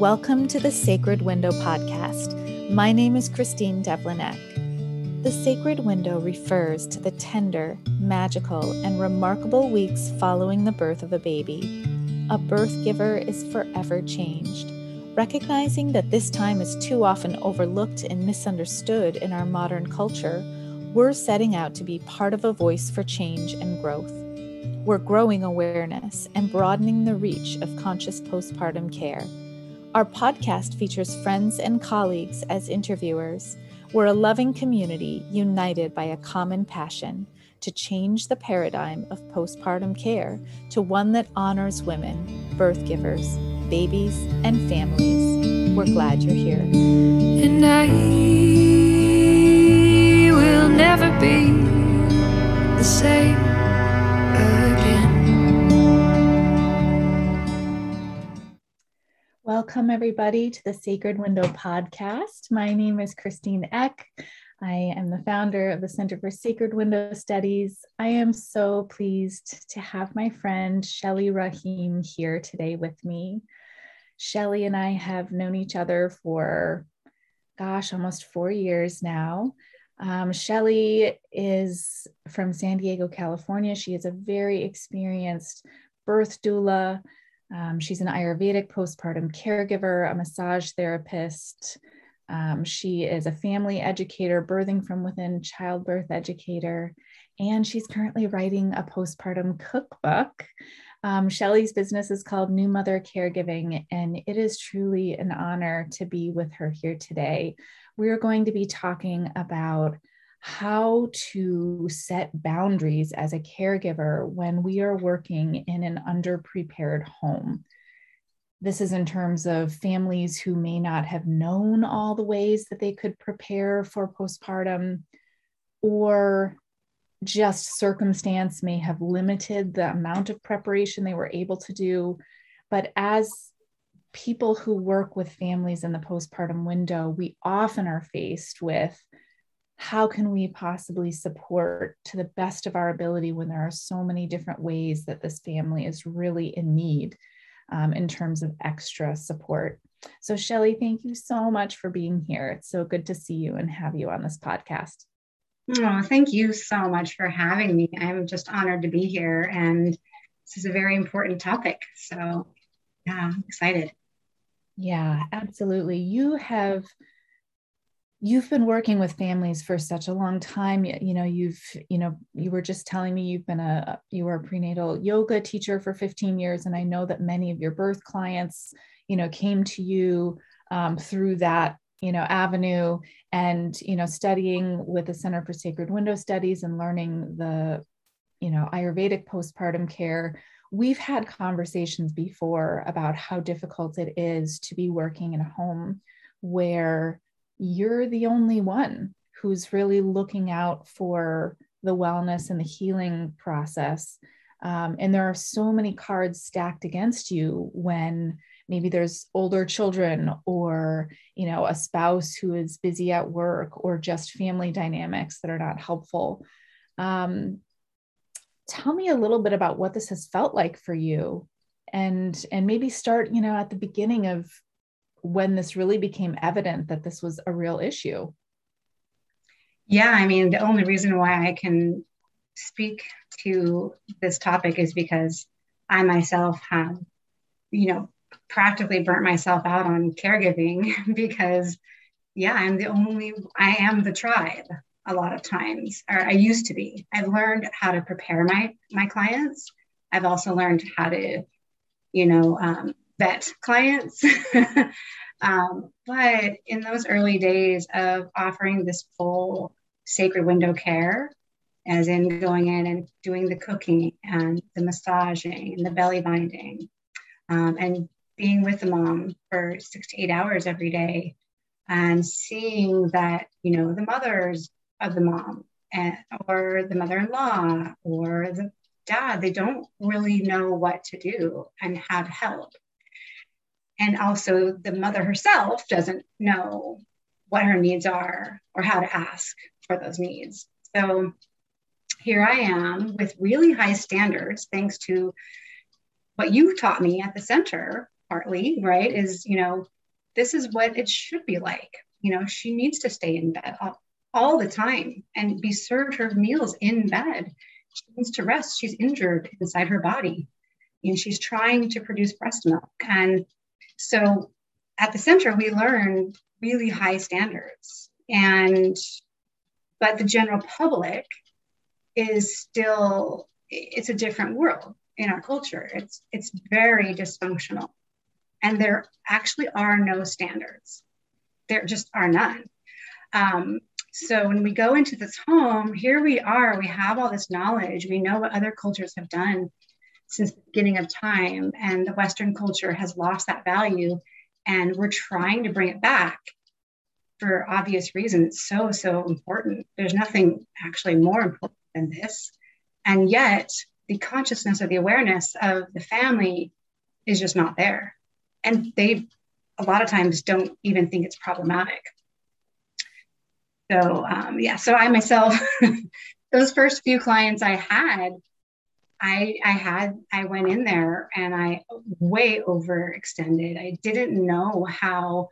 Welcome to the Sacred Window podcast. My name is Christine Devlinek. The sacred window refers to the tender, magical, and remarkable weeks following the birth of a baby. A birth giver is forever changed. Recognizing that this time is too often overlooked and misunderstood in our modern culture, we're setting out to be part of a voice for change and growth. We're growing awareness and broadening the reach of conscious postpartum care. Our podcast features friends and colleagues as interviewers. We're a loving community united by a common passion to change the paradigm of postpartum care to one that honors women, birth givers, babies, and families. We're glad you're here. And I will never be the same. Welcome, everybody, to the Sacred Window podcast. My name is Christine Eck. I am the founder of the Center for Sacred Window Studies. I am so pleased to have my friend Shelly Rahim here today with me. Shelly and I have known each other for, gosh, almost four years now. Um, Shelly is from San Diego, California. She is a very experienced birth doula um, she's an Ayurvedic postpartum caregiver, a massage therapist. Um, she is a family educator, birthing from within childbirth educator, and she's currently writing a postpartum cookbook. Um, Shelly's business is called New Mother Caregiving, and it is truly an honor to be with her here today. We are going to be talking about how to set boundaries as a caregiver when we are working in an underprepared home. This is in terms of families who may not have known all the ways that they could prepare for postpartum, or just circumstance may have limited the amount of preparation they were able to do. But as people who work with families in the postpartum window, we often are faced with how can we possibly support to the best of our ability when there are so many different ways that this family is really in need um, in terms of extra support. So, Shelly, thank you so much for being here. It's so good to see you and have you on this podcast. Oh, thank you so much for having me. I'm just honored to be here, and this is a very important topic. So, yeah, I'm excited. Yeah, absolutely. You have you've been working with families for such a long time. You know you've you know you were just telling me you've been a you were a prenatal yoga teacher for 15 years and i know that many of your birth clients you know came to you um, through that you know avenue and you know studying with the center for sacred window studies and learning the you know ayurvedic postpartum care. We've had conversations before about how difficult it is to be working in a home where you're the only one who's really looking out for the wellness and the healing process. Um, and there are so many cards stacked against you when maybe there's older children or you know a spouse who is busy at work or just family dynamics that are not helpful um, tell me a little bit about what this has felt like for you and and maybe start you know at the beginning of when this really became evident that this was a real issue? Yeah, I mean, the only reason why I can speak to this topic is because I myself have, you know, practically burnt myself out on caregiving because, yeah, I'm the only, I am the tribe a lot of times, or I used to be. I've learned how to prepare my my clients. I've also learned how to, you know, um, vet clients. um, but in those early days of offering this full sacred window care, as in going in and doing the cooking and the massaging and the belly binding, um, and being with the mom for six to eight hours every day, and seeing that, you know, the mothers of the mom and, or the mother in law or the dad, they don't really know what to do and to help and also the mother herself doesn't know what her needs are or how to ask for those needs. So here I am with really high standards, thanks to what you taught me at the center partly, right? Is, you know, this is what it should be like. You know, she needs to stay in bed all, all the time and be served her meals in bed. She needs to rest. She's injured inside her body. And she's trying to produce breast milk. And so at the center, we learn really high standards. And, but the general public is still, it's a different world in our culture. It's, it's very dysfunctional. And there actually are no standards. There just are none. Um, so when we go into this home, here we are, we have all this knowledge, we know what other cultures have done since the beginning of time, and the Western culture has lost that value, and we're trying to bring it back for obvious reasons. It's so, so important. There's nothing actually more important than this. And yet, the consciousness or the awareness of the family is just not there. And they, a lot of times, don't even think it's problematic. So um, yeah, so I myself, those first few clients I had, I I had I went in there and I way overextended. I didn't know how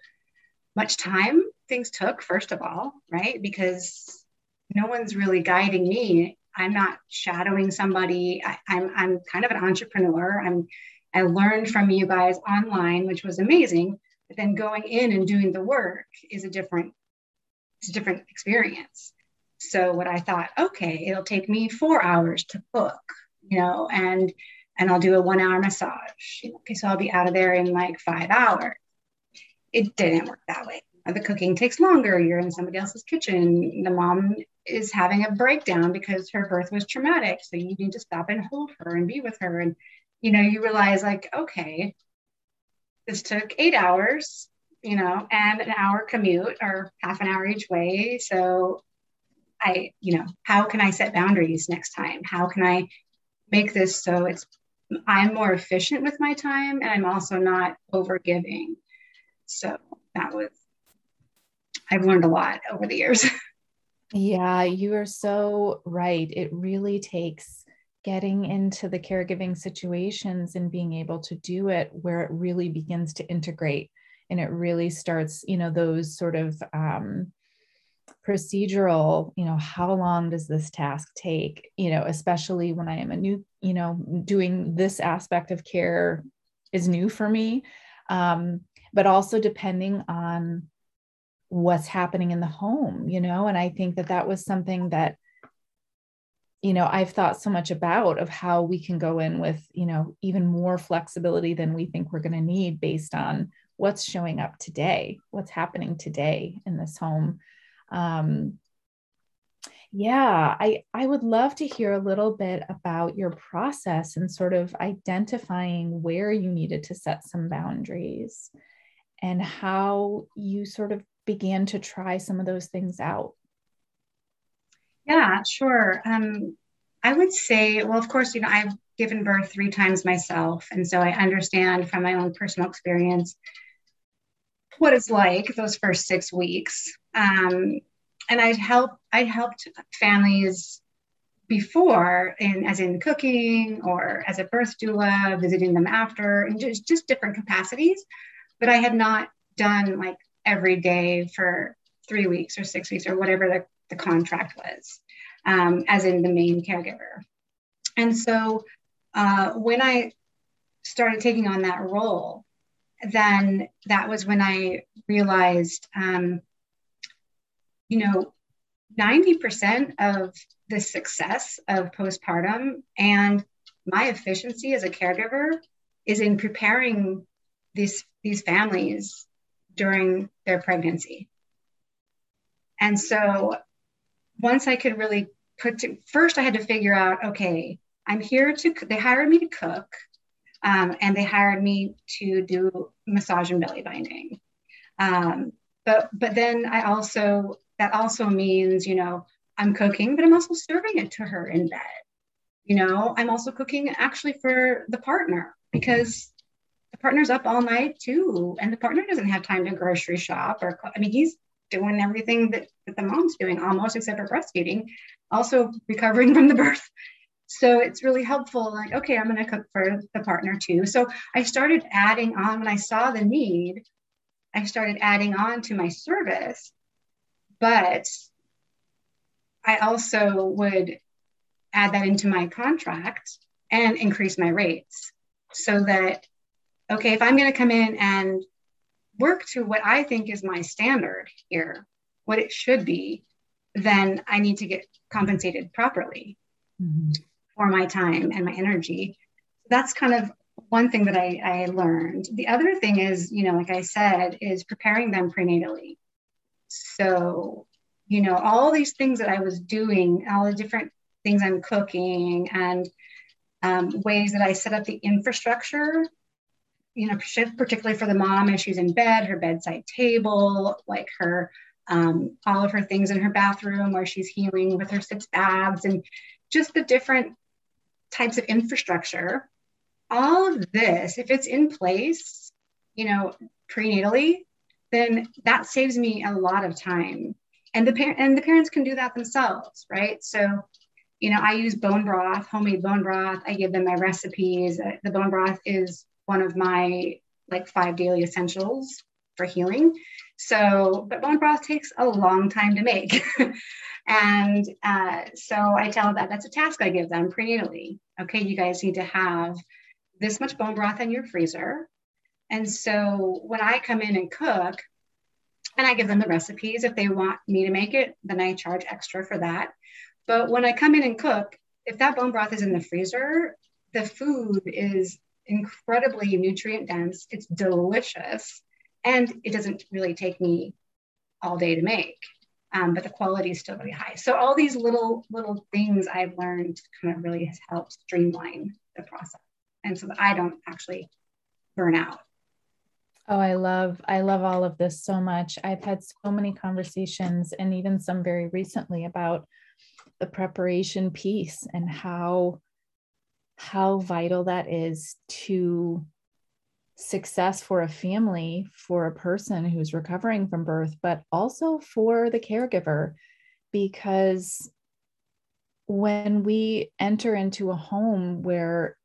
much time things took. First of all, right? Because no one's really guiding me. I'm not shadowing somebody. I, I'm I'm kind of an entrepreneur. I'm I learned from you guys online, which was amazing. But then going in and doing the work is a different it's a different experience. So what I thought, okay, it'll take me four hours to book, you know, and and I'll do a one hour massage. Okay, so I'll be out of there in like five hours. It didn't work that way. The cooking takes longer. You're in somebody else's kitchen. The mom is having a breakdown because her birth was traumatic. So you need to stop and hold her and be with her. And you know, you realize like, okay, this took eight hours you know, and an hour commute or half an hour each way. So I, you know, how can I set boundaries next time? How can I make this so it's I'm more efficient with my time and I'm also not over giving. So that was I've learned a lot over the years. yeah, you are so right. It really takes getting into the caregiving situations and being able to do it where it really begins to integrate and it really starts you know those sort of um, procedural you know how long does this task take you know especially when i am a new you know doing this aspect of care is new for me um, but also depending on what's happening in the home you know and i think that that was something that you know i've thought so much about of how we can go in with you know even more flexibility than we think we're going to need based on what's showing up today, what's happening today in this home. Um, yeah, I, I would love to hear a little bit about your process and sort of identifying where you needed to set some boundaries and how you sort of began to try some of those things out. Yeah, sure. Um, I would say, well, of course, you know, I've given birth three times myself. And so I understand from my own personal experience what it's like those first six weeks. Um, and I'd help I'd helped families before in as in cooking or as a birth doula, visiting them after, and just, just different capacities. But I had not done like every day for three weeks or six weeks or whatever the, the contract was, um, as in the main caregiver. And so uh, when I started taking on that role, then that was when I realized, um, you know, 90% of the success of postpartum and my efficiency as a caregiver is in preparing these, these families during their pregnancy. And so once I could really put to, first I had to figure out, okay, I'm here to, they hired me to cook. Um, and they hired me to do massage and belly binding. Um, but but then I also that also means you know I'm cooking, but I'm also serving it to her in bed. You know, I'm also cooking actually for the partner because the partner's up all night too, and the partner doesn't have time to grocery shop or I mean he's doing everything that, that the mom's doing almost except for breastfeeding, also recovering from the birth. So it's really helpful. Like, okay, I'm going to cook for the partner too. So I started adding on when I saw the need, I started adding on to my service. But I also would add that into my contract and increase my rates so that, okay, if I'm going to come in and work to what I think is my standard here, what it should be, then I need to get compensated properly mm-hmm. For my time and my energy. That's kind of one thing that I, I learned. The other thing is, you know, like I said, is preparing them prenatally. So, you know, all these things that I was doing, all the different things I'm cooking and um, ways that I set up the infrastructure, you know, particularly for the mom as she's in bed, her bedside table, like her um, all of her things in her bathroom where she's healing with her six baths and just the different types of infrastructure. All of this, if it's in place, you know, prenatally, then that saves me a lot of time. And the parent and the parents can do that themselves, right? So, you know, I use bone broth, homemade bone broth. I give them my recipes. Uh, the bone broth is one of my like five daily essentials for healing. So, but bone broth takes a long time to make. and uh, so I tell that that's a task I give them prenatally. Okay, you guys need to have this much bone broth in your freezer. And so when I come in and cook, and I give them the recipes, if they want me to make it, then I charge extra for that. But when I come in and cook, if that bone broth is in the freezer, the food is incredibly nutrient dense. It's delicious and it doesn't really take me all day to make um, but the quality is still really high. So all these little little things i've learned kind of really has helped streamline the process. And so that i don't actually burn out. Oh i love i love all of this so much. I've had so many conversations and even some very recently about the preparation piece and how how vital that is to success for a family, for a person who's recovering from birth, but also for the caregiver. Because when we enter into a home where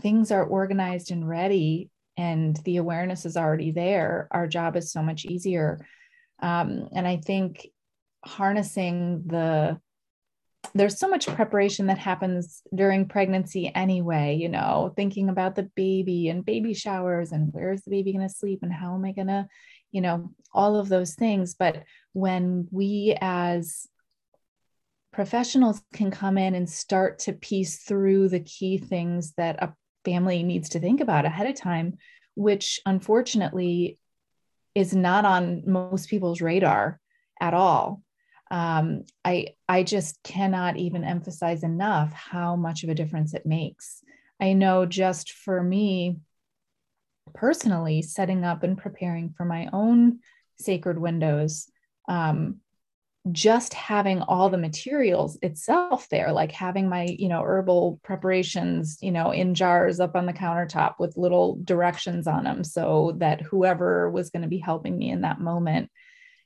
things are organized and ready and the awareness is already there, our job is so much easier. Um, and I think harnessing the there's so much preparation that happens during pregnancy anyway, you know, thinking about the baby and baby showers and where's the baby going to sleep and how am I going to, you know, all of those things. But when we as professionals can come in and start to piece through the key things that a family needs to think about ahead of time, which unfortunately is not on most people's radar at all um, I I just cannot even emphasize enough how much of a difference it makes. I know just for me personally, setting up and preparing for my own sacred windows, um, just having all the materials itself there, like having my you know herbal preparations, you know, in jars up on the countertop with little directions on them, so that whoever was going to be helping me in that moment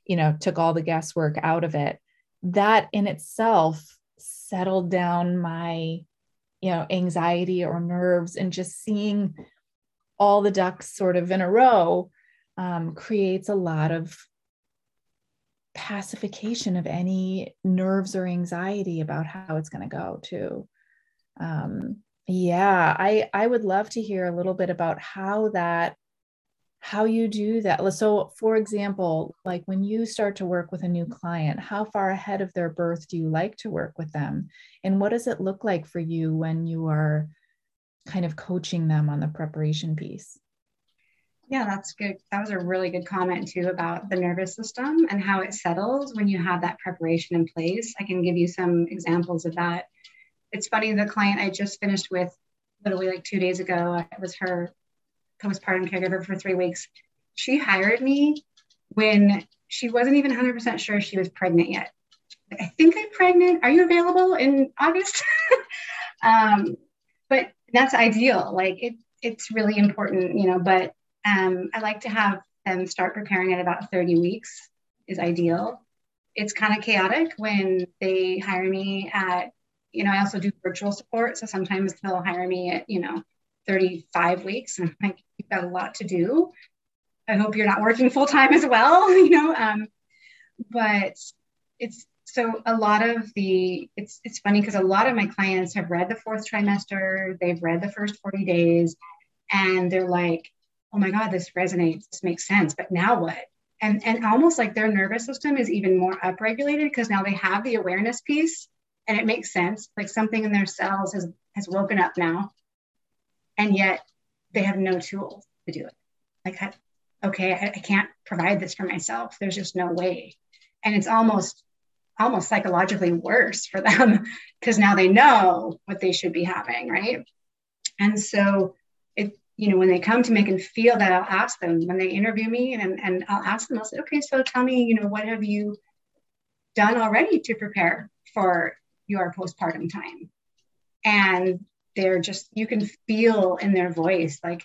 you know took all the guesswork out of it that in itself settled down my you know anxiety or nerves and just seeing all the ducks sort of in a row um, creates a lot of pacification of any nerves or anxiety about how it's going to go too. Um, yeah i i would love to hear a little bit about how that how you do that. So, for example, like when you start to work with a new client, how far ahead of their birth do you like to work with them? And what does it look like for you when you are kind of coaching them on the preparation piece? Yeah, that's good. That was a really good comment too about the nervous system and how it settles when you have that preparation in place. I can give you some examples of that. It's funny, the client I just finished with literally like two days ago, it was her postpartum caregiver for three weeks. She hired me when she wasn't even 100% sure she was pregnant yet. I think I'm pregnant. Are you available in August? um, but that's ideal. Like it, it's really important, you know. But um, I like to have them start preparing at about 30 weeks is ideal. It's kind of chaotic when they hire me at You know, I also do virtual support. So sometimes they'll hire me at, you know, 35 weeks. And I'm like, you've got a lot to do. I hope you're not working full time as well, you know. Um, but it's so a lot of the it's it's funny because a lot of my clients have read the fourth trimester, they've read the first 40 days, and they're like, oh my God, this resonates, this makes sense. But now what? And and almost like their nervous system is even more upregulated because now they have the awareness piece and it makes sense. Like something in their cells has has woken up now. And yet they have no tools to do it. Like okay, I, I can't provide this for myself. There's just no way. And it's almost almost psychologically worse for them because now they know what they should be having, right? And so it, you know, when they come to make and feel that, I'll ask them when they interview me and, and I'll ask them, I'll say, okay, so tell me, you know, what have you done already to prepare for your postpartum time? And they're just, you can feel in their voice like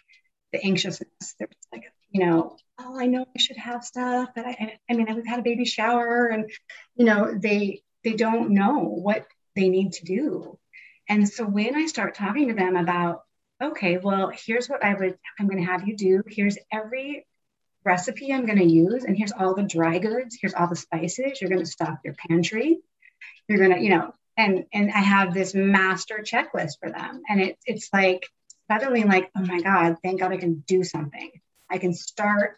the anxiousness. They're like, you know, oh, I know I should have stuff, but I, I mean, we've had a baby shower, and you know, they they don't know what they need to do. And so when I start talking to them about, okay, well, here's what I would, I'm going to have you do. Here's every recipe I'm going to use, and here's all the dry goods. Here's all the spices. You're going to stock your pantry. You're going to, you know, and and I have this master checklist for them, and it, it's like suddenly like, oh my God, thank God I can do something. I can start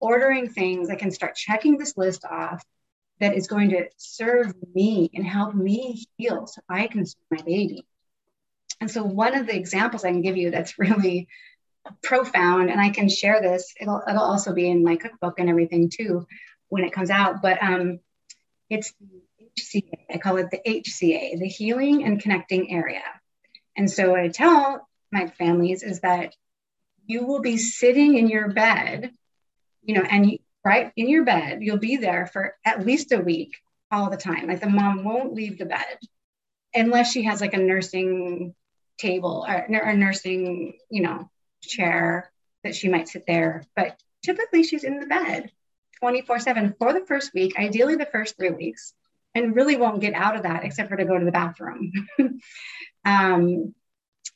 ordering things. I can start checking this list off that is going to serve me and help me heal so I can serve my baby. And so, one of the examples I can give you that's really profound, and I can share this, it'll, it'll also be in my cookbook and everything too when it comes out, but um, it's HCA. I call it the HCA, the Healing and Connecting Area. And so, what I tell my families is that you will be sitting in your bed, you know, and right in your bed, you'll be there for at least a week all the time. Like the mom won't leave the bed unless she has like a nursing table or, a nursing, you know, chair that she might sit there. But typically she's in the bed 24 7 for the first week, ideally the first three weeks, and really won't get out of that except for to go to the bathroom. um,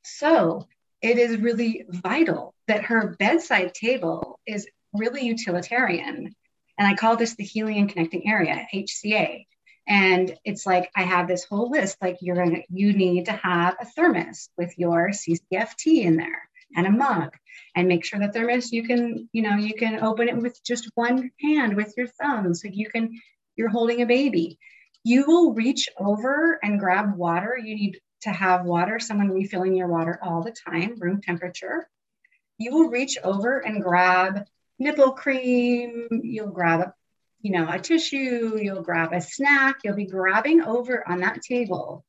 so it is really vital that her bedside table is really utilitarian. And I call this the healing and connecting area, HCA. And it's like I have this whole list, like you're gonna you need to have a thermos with your CCFT in there and a mug. And make sure the thermos you can, you know, you can open it with just one hand with your thumb. So you can, you're holding a baby. You will reach over and grab water. You need to have water, someone refilling your water all the time, room temperature. You will reach over and grab nipple cream, you'll grab a, you know, a tissue, you'll grab a snack, you'll be grabbing over on that table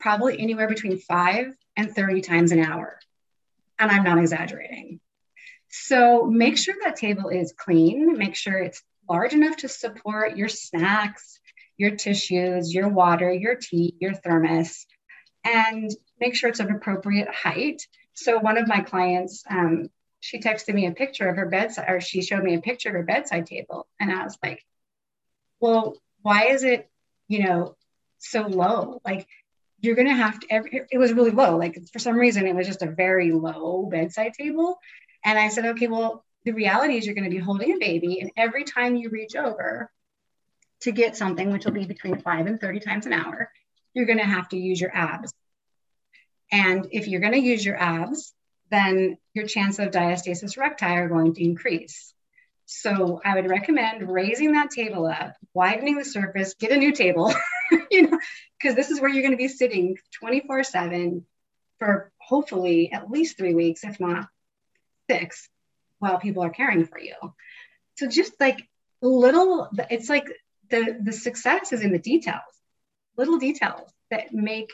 probably anywhere between 5 and 30 times an hour. And I'm not exaggerating. So make sure that table is clean, make sure it's large enough to support your snacks, your tissues, your water, your tea, your thermos, and make sure it's of appropriate height. So one of my clients, um, she texted me a picture of her bedside, or she showed me a picture of her bedside table, and I was like, "Well, why is it, you know, so low? Like, you're gonna have to." Every, it was really low. Like for some reason, it was just a very low bedside table, and I said, "Okay, well, the reality is you're to be holding a baby, and every time you reach over to get something, which will be between five and thirty times an hour." you're going to have to use your abs. And if you're going to use your abs, then your chance of diastasis recti are going to increase. So I would recommend raising that table up, widening the surface, get a new table, you know, because this is where you're going to be sitting 24 7 for hopefully at least three weeks, if not six, while people are caring for you. So just like a little, it's like the the success is in the details little details that make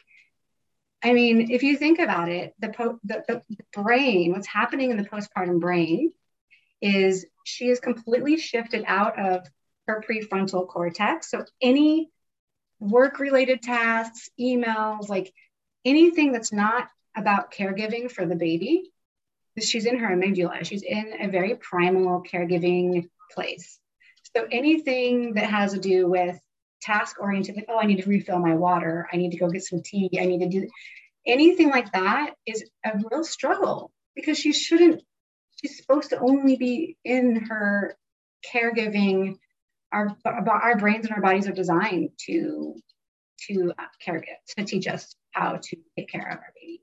I mean, if you think about it, the, po- the, the, brain, what's happening in the postpartum brain is she is completely shifted out of her prefrontal cortex. So any work related tasks, emails, like anything that's not about caregiving for the baby, she's in her amygdala. She's in a very primal caregiving place. So anything that has to do with task oriented, like, oh, I need to refill my water, I need to go get some tea, I need to do anything like that is a real struggle because she shouldn't, she's supposed to only be in her caregiving. Our, our brains and our bodies are designed to to uh, caregive to teach us how to take care of our baby.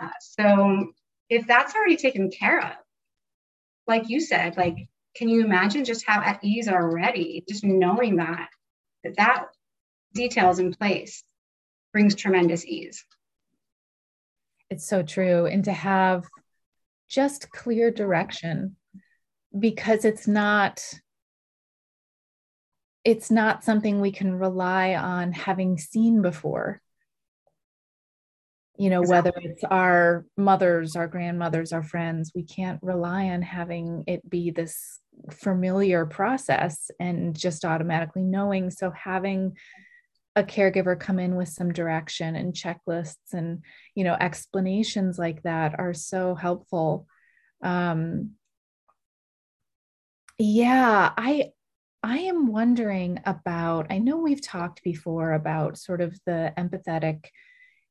Uh, so if that's already taken care of, like you said, like can you imagine just how at ease already, just knowing that that that details in place brings tremendous ease. It's so true. And to have just clear direction because it's not it's not something we can rely on having seen before you know exactly. whether it's our mothers our grandmothers our friends we can't rely on having it be this familiar process and just automatically knowing so having a caregiver come in with some direction and checklists and you know explanations like that are so helpful um yeah i i am wondering about i know we've talked before about sort of the empathetic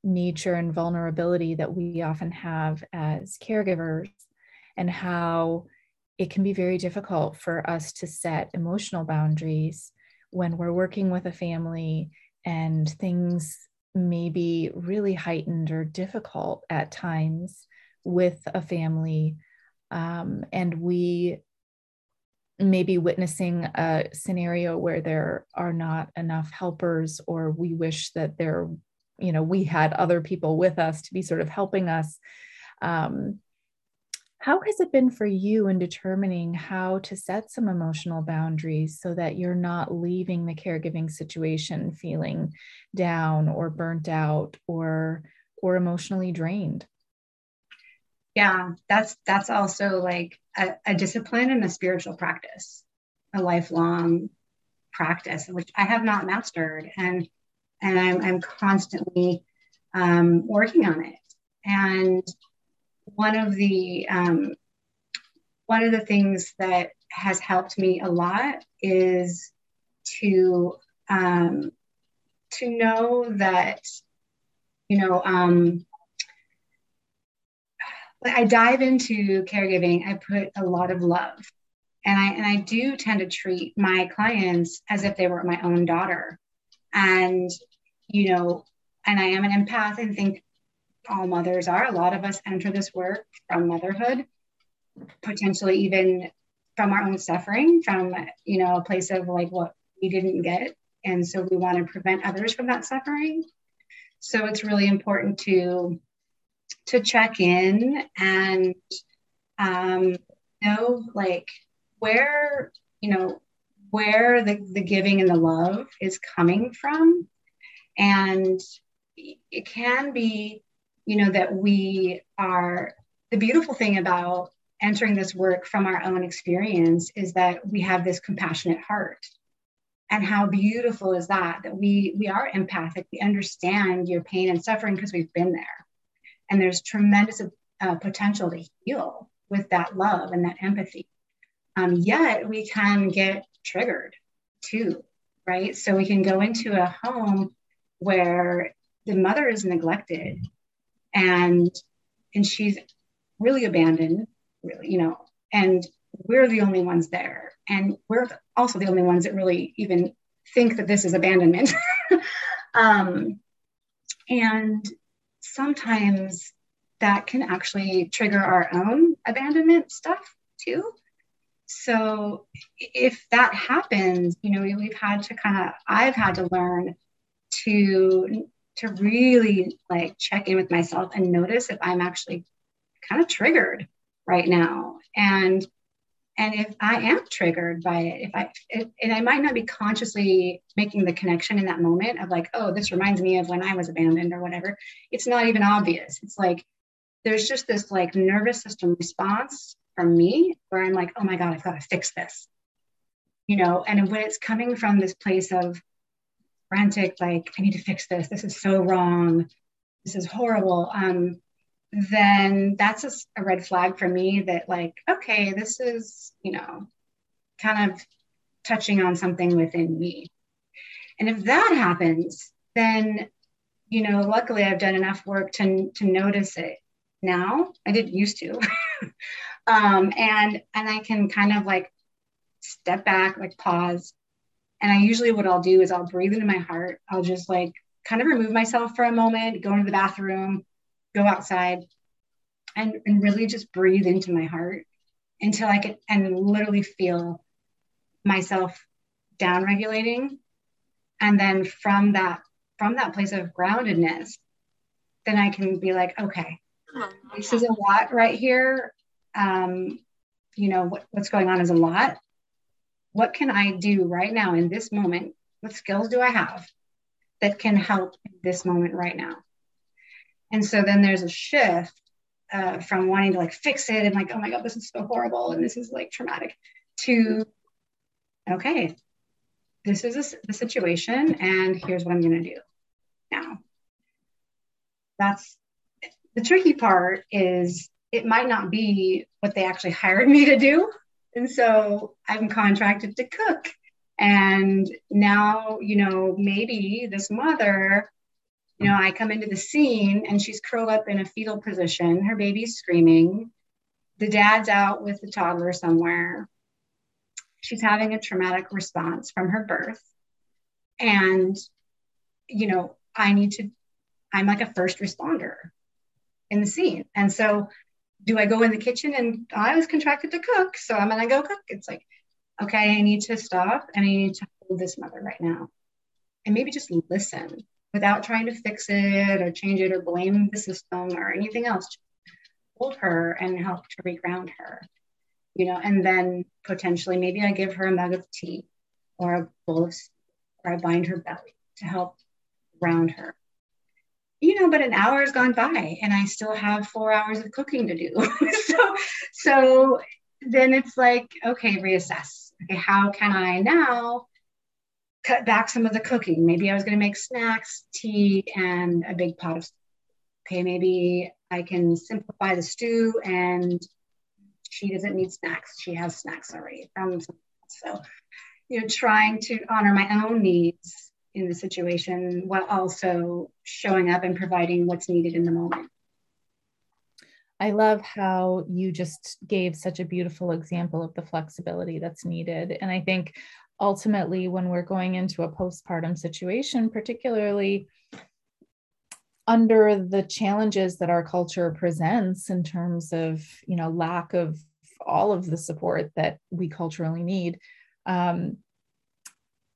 nature and vulnerability that we often have as caregivers and how it can be very difficult for us to set emotional boundaries when we're working with a family and things may be really heightened or difficult at times with a family um, and we may be witnessing a scenario where there are not enough helpers or we wish that there you know we had other people with us to be sort of helping us. Um, how has it been for you in determining how to set some emotional boundaries so that you're not leaving the caregiving situation feeling down or burnt out or or emotionally drained? Yeah that's that's also like a, a discipline and a spiritual practice a lifelong practice which i have not mastered. And and I'm, I'm constantly um, working on it. And one of the um, one of the things that has helped me a lot is to um, to know that you know um, I dive into caregiving. I put a lot of love, and I and I do tend to treat my clients as if they were my own daughter. And you know, and I am an empath and think all mothers are. A lot of us enter this work from motherhood, potentially even from our own suffering, from, you know, a place of like what we didn't get. And so we want to prevent others from that suffering. So it's really important to to check in and um, know like where you know where the, the giving and the love is coming from and it can be, you know, that we are the beautiful thing about entering this work from our own experience is that we have this compassionate heart. And how beautiful is that? That we we are empathic. We understand your pain and suffering because we've been there. And there's tremendous uh, potential to heal with that love and that empathy. Um, yet we can get triggered too, right? So we can go into a home where the mother is neglected and and she's really abandoned really you know and we're the only ones there. And we're also the only ones that really even think that this is abandonment. Um, and sometimes that can actually trigger our own abandonment stuff too. So if that happens you know we've had to kind of i've had to learn to to really like check in with myself and notice if I'm actually kind of triggered right now and and if I am triggered by it, if I if, and I might not be consciously making the connection in that moment of like, oh, this reminds me of when I was abandoned or whatever. It's not even obvious. It's like there's just this like nervous system response from me where I'm like, oh my god, I've got to fix this, you know. And when it's coming from this place of frantic, like, I need to fix this. This is so wrong. This is horrible. Um, then that's a, a red flag for me that, like, okay, this is, you know, kind of touching on something within me. And if that happens, then, you know, luckily I've done enough work to, to notice it now. I didn't used to. um, and, and I can kind of like step back, like pause. And I usually, what I'll do is I'll breathe into my heart. I'll just like kind of remove myself for a moment, go into the bathroom, go outside, and, and really just breathe into my heart until I can and literally feel myself down regulating. And then from that, from that place of groundedness, then I can be like, okay, this is a lot right here. Um, you know, what, what's going on is a lot. What can I do right now in this moment? What skills do I have that can help in this moment right now? And so then there's a shift uh, from wanting to like fix it and like, oh my God, this is so horrible and this is like traumatic to, okay, this is a, the situation and here's what I'm going to do now. That's the tricky part is it might not be what they actually hired me to do. And so I'm contracted to cook. And now, you know, maybe this mother you know, I come into the scene and she's curled up in a fetal position. Her baby's screaming. The dad's out with the toddler somewhere. She's having a traumatic response from her birth. And, you know, I need to, I'm like a first responder in the scene. And so, do I go in the kitchen and I was contracted to cook, so I'm gonna go cook? It's like, okay, I need to stop and I need to hold this mother right now and maybe just listen without trying to fix it or change it or blame the system or anything else. Hold her and help to reground her, you know, and then potentially maybe I give her a mug of tea or a bowl of or I bind her belly to help ground her. You know, but an hour has gone by and I still have four hours of cooking to do. so, so then it's like, okay, reassess. Okay, how can I now cut back some of the cooking. Maybe I was going to make snacks, tea, and a big pot of. Okay, maybe I can simplify the stew, and she doesn't need snacks. She has snacks already. So, you know, trying to honor my own needs in the situation while also showing up and providing what's needed in the moment. I love how you just gave such a beautiful example of the flexibility that's needed. And I think ultimately when we're going into a postpartum situation particularly under the challenges that our culture presents in terms of you know lack of all of the support that we culturally need um,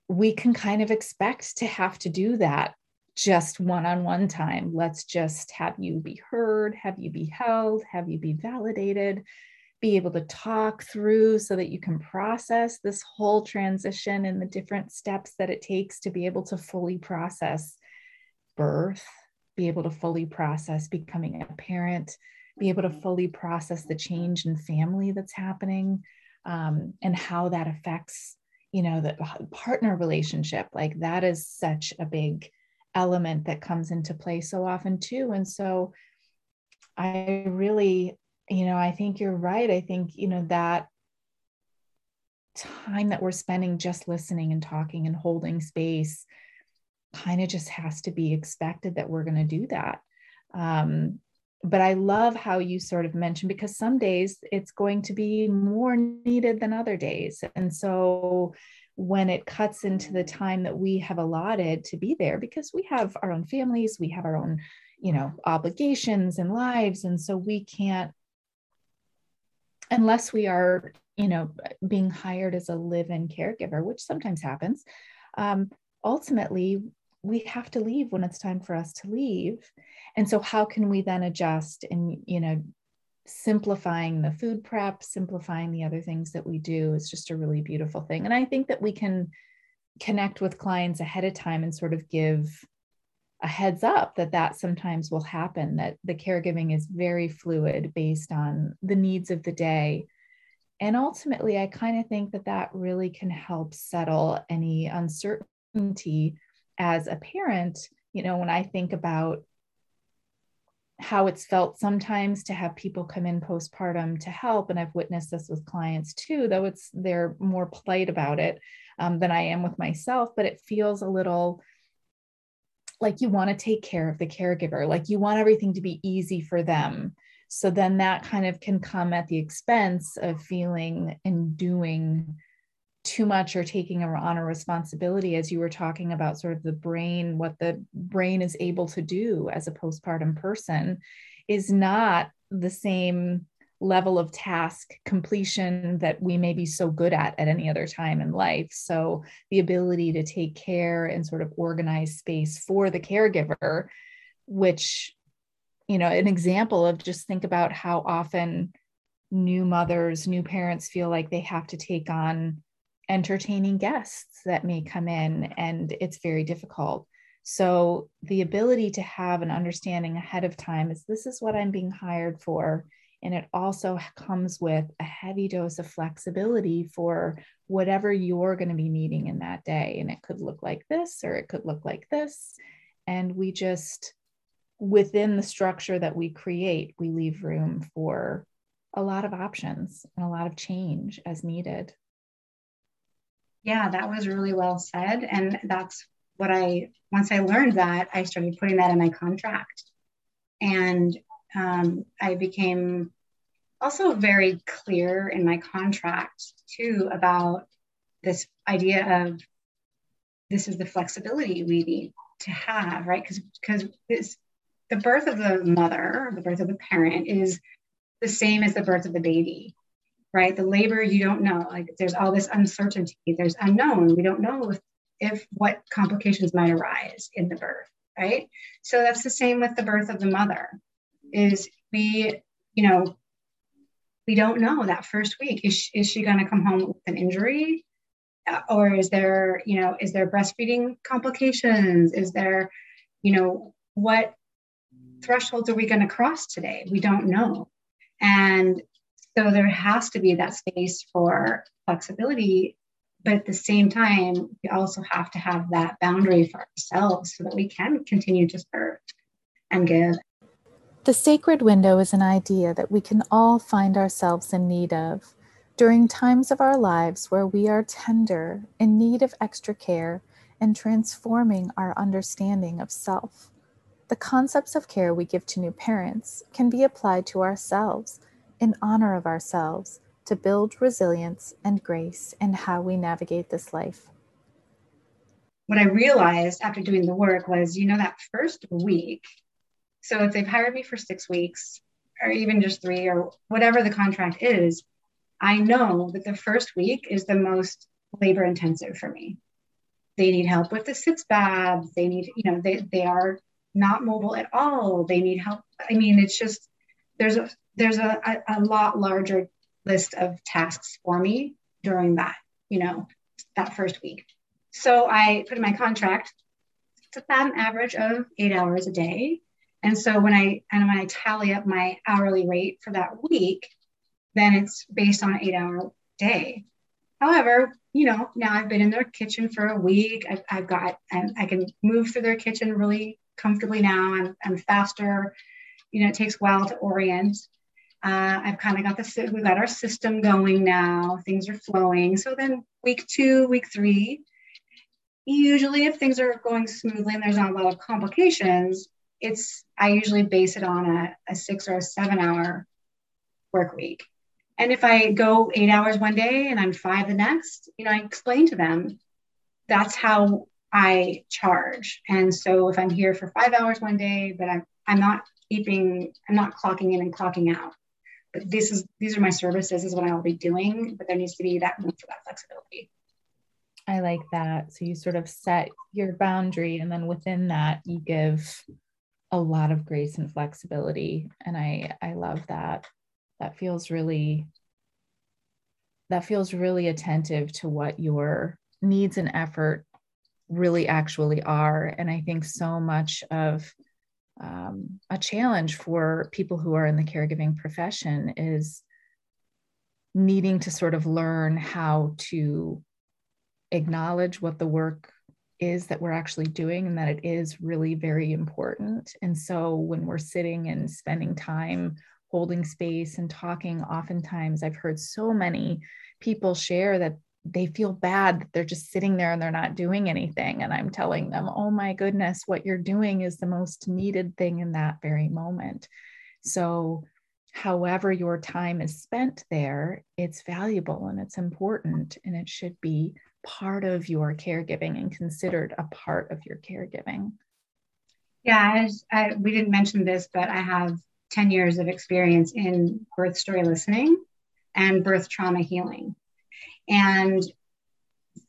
we can kind of expect to have to do that just one-on-one time. Let's just have you be heard have you be held have you be validated be able to talk through so that you can process this whole transition and the different steps that it takes to be able to fully process birth, be able to fully process becoming a parent, be able to fully process the change in family that's happening um, and how that affects you know the partner relationship like that is such a big element that comes into play so often too and so i really you know, I think you're right. I think, you know, that time that we're spending just listening and talking and holding space kind of just has to be expected that we're going to do that. Um, but I love how you sort of mentioned because some days it's going to be more needed than other days. And so when it cuts into the time that we have allotted to be there, because we have our own families, we have our own, you know, obligations and lives. And so we can't unless we are you know being hired as a live-in caregiver which sometimes happens um, ultimately we have to leave when it's time for us to leave. And so how can we then adjust and you know simplifying the food prep simplifying the other things that we do is just a really beautiful thing. And i think that we can connect with clients ahead of time and sort of give a heads up that that sometimes will happen that the caregiving is very fluid based on the needs of the day. And ultimately i kind of think that that really can help settle any uncertainty as a parent you know when i think about how it's felt sometimes to have people come in postpartum to help and i've witnessed this with clients too though it's they're more polite about it um, than i am with myself but it feels a little like you want to take care of the caregiver like you want everything to be easy for them. So then that kind of can come at the expense of feeling and doing too much or taking on a responsibility as you were talking about sort of the brain what the brain is able to do as a postpartum person is not the same level of task completion that we may be so good at at any other time in life. So the ability to take care and sort of organize space for the caregiver which you know an example of just think about how often new mothers new parents feel like they have to take on entertaining guests that may come in, and it's very difficult. So, the ability to have an understanding ahead of time is this is what I'm being hired for. And it also comes with a heavy dose of flexibility for whatever you're going to be needing in that day. And it could look like this or it could look like this. And we just, within the structure that we create, we leave room for a lot of options and a lot of change as needed. Yeah, that was really well said. And that's what I, once I learned that, I started putting that in my contract. And um, I became also very clear in my contract too about this idea of this is the flexibility we need to have, right? Because because this the birth of the mother, the birth of the parent is the same as the birth of the baby right? The labor, you don't know. Like there's all this uncertainty, there's unknown. We don't know if, if what complications might arise in the birth, right? So that's the same with the birth of the mother. Is we, you know, we don't know that first week. Is she, is she going to come home with an injury? Uh, or is there, you know, is there breastfeeding complications? Is there, you know, what thresholds are we going to cross today? We don't know. And so there has to be that space for flexibility. But at the same time, we also have to have that boundary for ourselves so that we can continue to serve and give. The sacred window is an idea that we can all find ourselves in need of during times of our lives where we are tender, in need of extra care, and transforming our understanding of self. The concepts of care we give to new parents can be applied to ourselves in honor of ourselves to build resilience and grace in how we navigate this life. What I realized after doing the work was, you know, that first week. So if they've hired me for six weeks or even just three or whatever the contract is, I know that the first week is the most labor intensive for me. They need help with the sitz baths. They need, you know, they, they are not mobile at all. They need help. I mean, it's just, there's a there's a, a, a lot larger list of tasks for me during that, you know, that first week. So I put in my contract, it's about an average of eight hours a day. And so when I and when I tally up my hourly rate for that week, then it's based on an eight hour day. However, you know, now I've been in their kitchen for a week. I've, I've got, and I can move through their kitchen really comfortably now. I'm, I'm faster. You know, it takes a while to orient. Uh, I've kind of got the we've got our system going now. Things are flowing. So then week two, week three, usually if things are going smoothly and there's not a lot of complications, it's I usually base it on a, a six or a seven hour work week. And if I go eight hours one day and I'm five the next, you know, I explain to them that's how I charge. And so if I'm here for five hours one day, but I'm I'm not keeping, I'm not clocking in and clocking out. But this is these are my services is what i'll be doing but there needs to be that room for that flexibility. I like that. So you sort of set your boundary and then within that you give a lot of grace and flexibility. And i i love that. That feels really that feels really attentive to what your needs and effort really actually are. And i think so much of um, a challenge for people who are in the caregiving profession is needing to sort of learn how to acknowledge what the work is that we're actually doing and that it is really very important. And so when we're sitting and spending time holding space and talking, oftentimes I've heard so many people share that they feel bad that they're just sitting there and they're not doing anything. And I'm telling them, oh my goodness, what you're doing is the most needed thing in that very moment. So, however, your time is spent there, it's valuable and it's important and it should be part of your caregiving and considered a part of your caregiving. Yeah, I, we didn't mention this, but I have 10 years of experience in birth story listening and birth trauma healing. And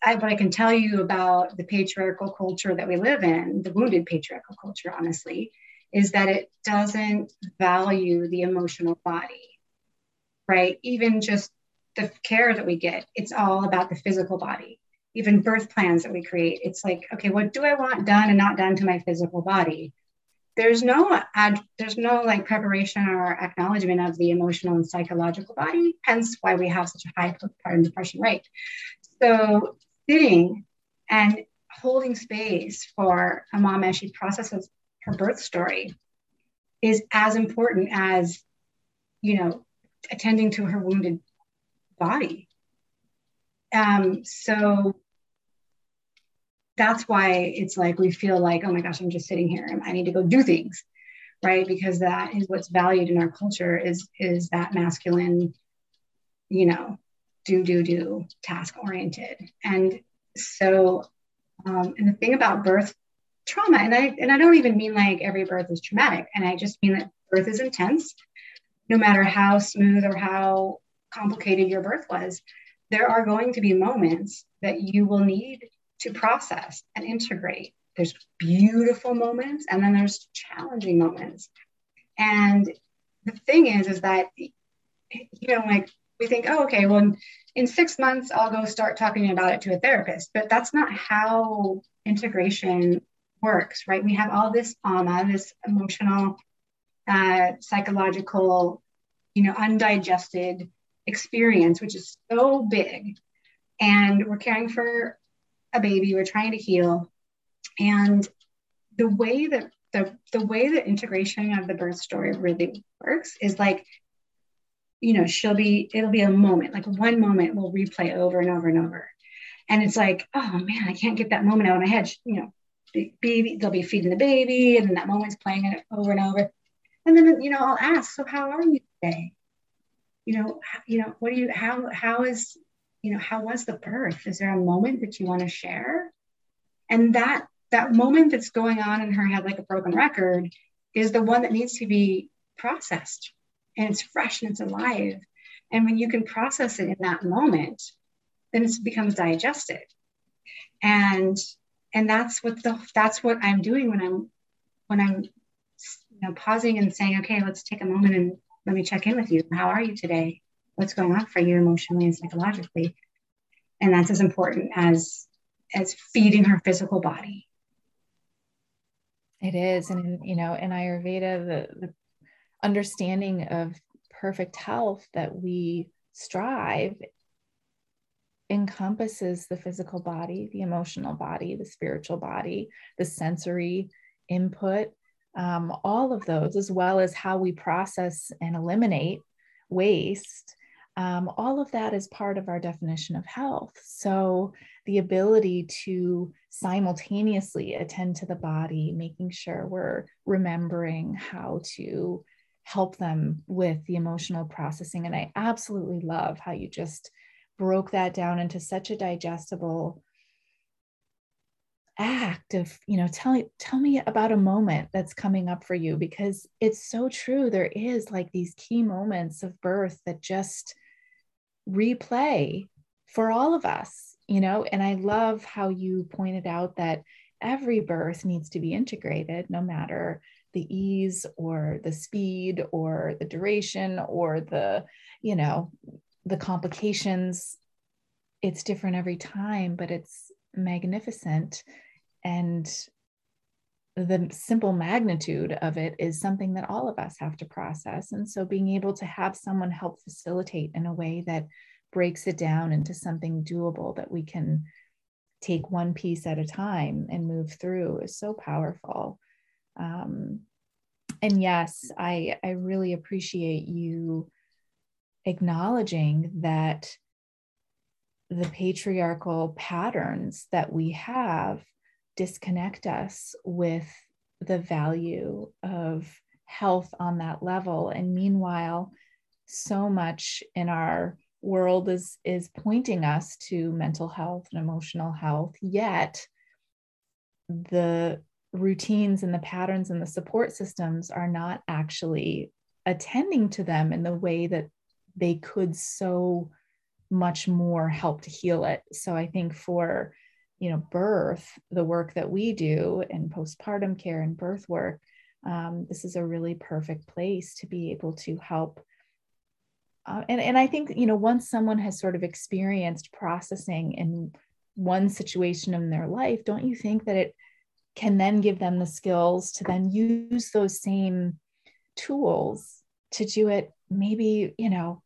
I, what I can tell you about the patriarchal culture that we live in, the wounded patriarchal culture, honestly, is that it doesn't value the emotional body, right? Even just the care that we get, it's all about the physical body. Even birth plans that we create, it's like, okay, what do I want done and not done to my physical body? There's no ad, there's no like preparation or acknowledgement of the emotional and psychological body, hence why we have such a high postpartum depression rate. So sitting and holding space for a mom as she processes her birth story is as important as, you know, attending to her wounded body. Um, so that's why it's like we feel like, oh my gosh, I'm just sitting here and I need to go do things, right? Because that is what's valued in our culture is is that masculine, you know, do do do task oriented. And so, um, and the thing about birth trauma, and I and I don't even mean like every birth is traumatic, and I just mean that birth is intense, no matter how smooth or how complicated your birth was. There are going to be moments that you will need to process and integrate. There's beautiful moments and then there's challenging moments. And the thing is, is that, you know, like we think, oh, okay, well, in, six months, I'll go start talking about it to a therapist. But that's not how integration works, right? We have all this trauma, this emotional, uh, psychological, you know, undigested experience, which is so big. And we're caring for a baby, we're trying to heal. And the way that the, the way that integration of the birth story really works is like, you know, she'll be, it'll be a moment, like one moment will replay over and over and over. And it's like, oh man, I can't get that moment out of my head. You know, baby, they'll be feeding the baby, and then that moment's playing it over and over. And then, you know, I'll ask, so how are you today? You know, you know, what do you, how, how is you know, how was the birth? Is there a moment that you want to share? And that that moment that's going on in her head like a broken record is the one that needs to be processed and it's fresh and it's alive. And when you can process it in that moment, then it becomes digested. And and that's what the that's what I'm doing when I'm when I'm you know pausing and saying, okay, let's take a moment and let me check in with you. How are you today? What's going on for you emotionally and psychologically. And that's as important as as feeding her physical body. It is. And you know in ayurveda the, the understanding of perfect health that we strive encompasses the physical body the emotional body the spiritual body the sensory input um, all of those as well as how we process and eliminate waste um, all of that is part of our definition of health. So, the ability to simultaneously attend to the body, making sure we're remembering how to help them with the emotional processing. And I absolutely love how you just broke that down into such a digestible act of you know tell tell me about a moment that's coming up for you because it's so true there is like these key moments of birth that just replay for all of us, you know. And I love how you pointed out that every birth needs to be integrated, no matter the ease or the speed or the duration or the, you know, the complications. It's different every time, but it's magnificent. And the simple magnitude of it is something that all of us have to process. And so being able to have someone help facilitate in a way that breaks it down into something doable that we can take one piece at a time and move through is so powerful. Um, and yes, I, I really appreciate you acknowledging that the patriarchal patterns that we have disconnect us with the value of health on that level. And meanwhile, so much in our world is is pointing us to mental health and emotional health yet the routines and the patterns and the support systems are not actually attending to them in the way that they could so much more help to heal it so i think for you know birth the work that we do in postpartum care and birth work um, this is a really perfect place to be able to help. Uh, and, and I think, you know, once someone has sort of experienced processing in one situation in their life, don't you think that it can then give them the skills to then use those same tools to do it maybe, you know,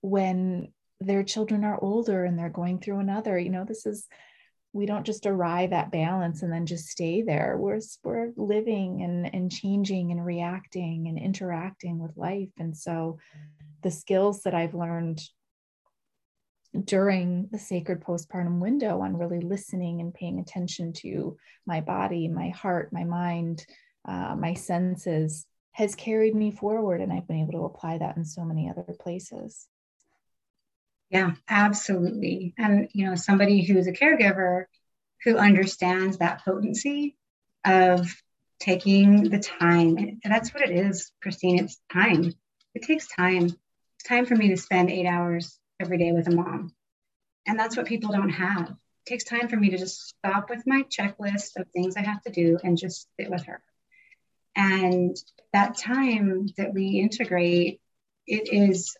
when their children are older and they're going through another, you know, this is, we don't just arrive at balance and then just stay there. We're, we're living and, and changing and reacting and interacting with life. And so the skills that I've learned during the sacred postpartum window on really listening and paying attention to my body, my heart, my mind, uh, my senses has carried me forward. And I've been able to apply that in so many other places. Yeah, absolutely. And, you know, somebody who's a caregiver who understands that potency of taking the time. And that's what it is, Christine. It's time. It takes time it's time for me to spend eight hours every day with a mom. And that's what people don't have. It takes time for me to just stop with my checklist of things I have to do and just sit with her. And that time that we integrate, it is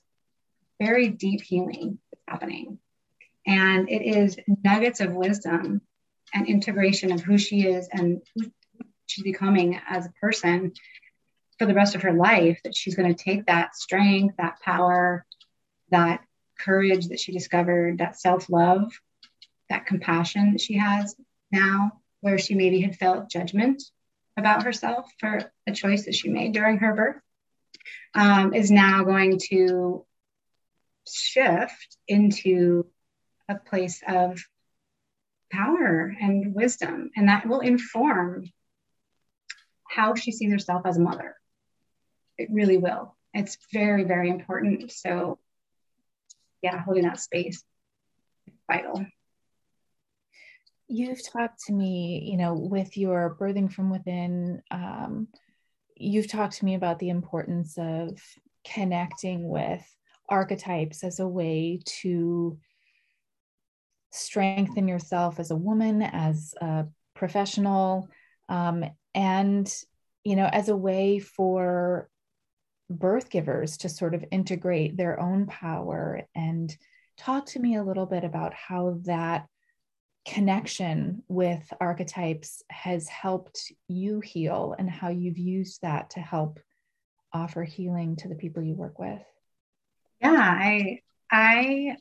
very deep healing that's happening. And it is nuggets of wisdom and integration of who she is and who she's becoming as a person for the rest of her life that she's going to take that strength, that power, that courage that she discovered, that self love, that compassion that she has now, where she maybe had felt judgment about herself for a choice that she made during her birth, um, is now going to shift into a place of power and wisdom. And that will inform how she sees herself as a mother it really will. It's very, very important. So, yeah, holding that space vital. You've talked to me, you know, with your birthing from within. Um, you've talked to me about the importance of connecting with archetypes as a way to strengthen yourself as a woman, as a professional, um, and you know, as a way for birth givers to sort of integrate their own power. And talk to me a little bit about how that connection with archetypes has helped you heal and how you've used that to help offer healing to the people you work with yeah i i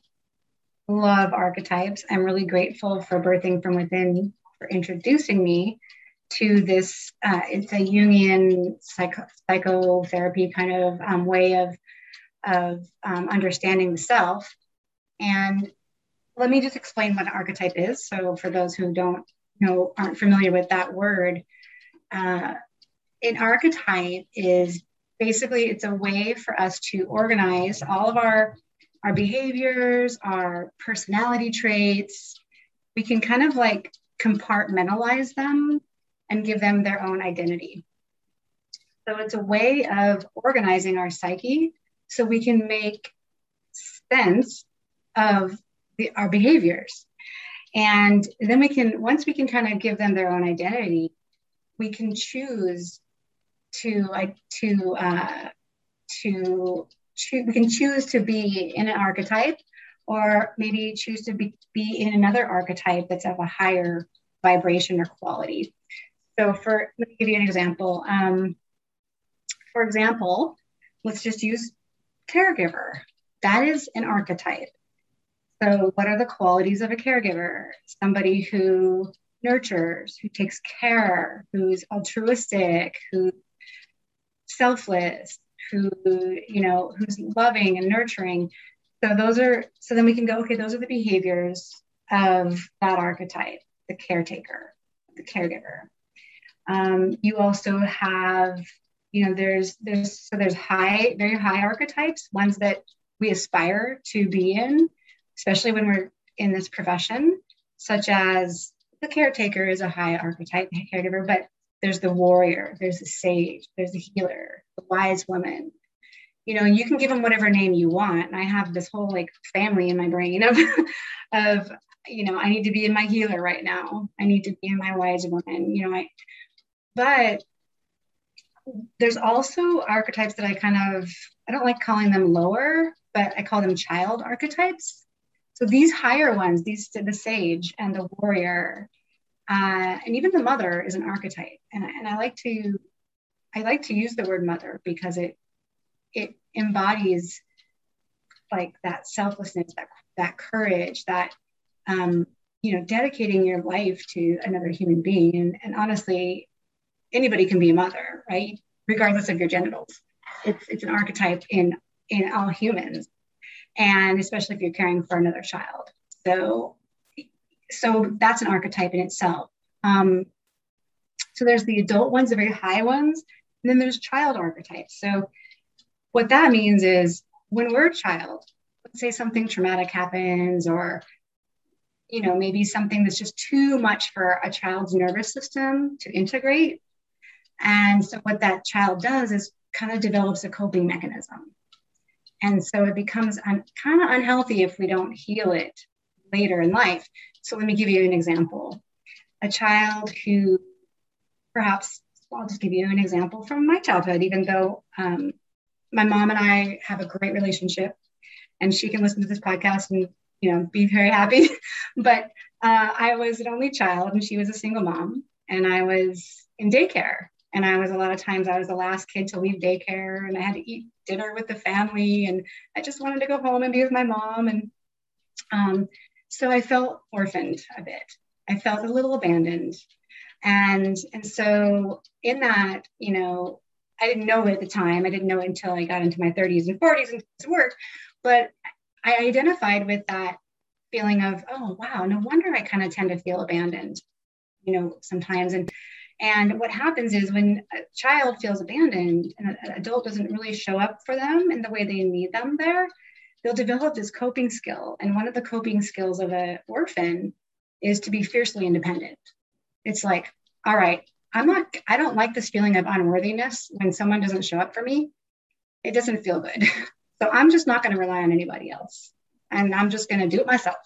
love archetypes. I'm really grateful for birthing from within for introducing me to this uh, it's a jungian psycho- psychotherapy kind of um, way of of um, understanding the self. And let me just explain what an archetype is. So for those who don't know aren't familiar with that word uh, an archetype is basically it's a way for us to organize all of our our behaviors our personality traits we can kind of like compartmentalize them and give them their own identity. So it's a way of organizing our psyche so we can make sense of the, our behaviors. And then we can, once we can kind of give them their own identity, we can choose to like to uh, to choose, we can choose to be in an archetype or maybe choose to be, be in another archetype that's of a higher vibration or quality. So for, let me give you an example. Um, for example, let's just use caregiver. That is an archetype. So, what are the qualities of a caregiver? Somebody who nurtures, who takes care, who's altruistic, who's selfless, who you know, who's loving and nurturing. So those are so then we can go, okay, those are the behaviors of that archetype, the caretaker, the caregiver. Um, you also have, you know, there's there's so there's high, very high archetypes, ones that we aspire to be in, especially when we're in this profession, such as the caretaker is a high archetype caregiver, but there's the warrior, there's the sage, there's the healer, the wise woman. You know, you can give them whatever name you want. And I have this whole like family in my brain of, of, you know, I need to be in my healer right now. I need to be in my wise woman. You know, I, but there's also archetypes that I kind of, I don't like calling them lower, but I call them child archetypes. So these higher ones, these the sage and the warrior, uh, and even the mother is an archetype. And, and I like to I like to use the word mother because it it embodies like that selflessness, that that courage, that um, you know, dedicating your life to another human being. And, and honestly, anybody can be a mother, right? Regardless of your genitals. It's it's an archetype in in all humans and especially if you're caring for another child. So, so that's an archetype in itself. Um, so there's the adult ones, the very high ones, and then there's child archetypes. So what that means is when we're a child, let's say something traumatic happens or you know maybe something that's just too much for a child's nervous system to integrate and so what that child does is kind of develops a coping mechanism and so it becomes un- kind of unhealthy if we don't heal it later in life. So let me give you an example. A child who perhaps, I'll just give you an example from my childhood, even though um, my mom and I have a great relationship and she can listen to this podcast and, you know, be very happy. but uh, I was an only child and she was a single mom and I was in daycare and I was a lot of times I was the last kid to leave daycare and I had to eat dinner with the family and I just wanted to go home and be with my mom. And um, so I felt orphaned a bit. I felt a little abandoned. And, and so in that, you know, I didn't know it at the time. I didn't know it until I got into my 30s and 40s and to work. But I identified with that feeling of, oh, wow, no wonder I kind of tend to feel abandoned, you know, sometimes. And and what happens is when a child feels abandoned and an adult doesn't really show up for them in the way they need them there, they'll develop this coping skill. And one of the coping skills of an orphan is to be fiercely independent. It's like, all right, I'm not, I don't like this feeling of unworthiness when someone doesn't show up for me. It doesn't feel good. so I'm just not going to rely on anybody else. And I'm just going to do it myself.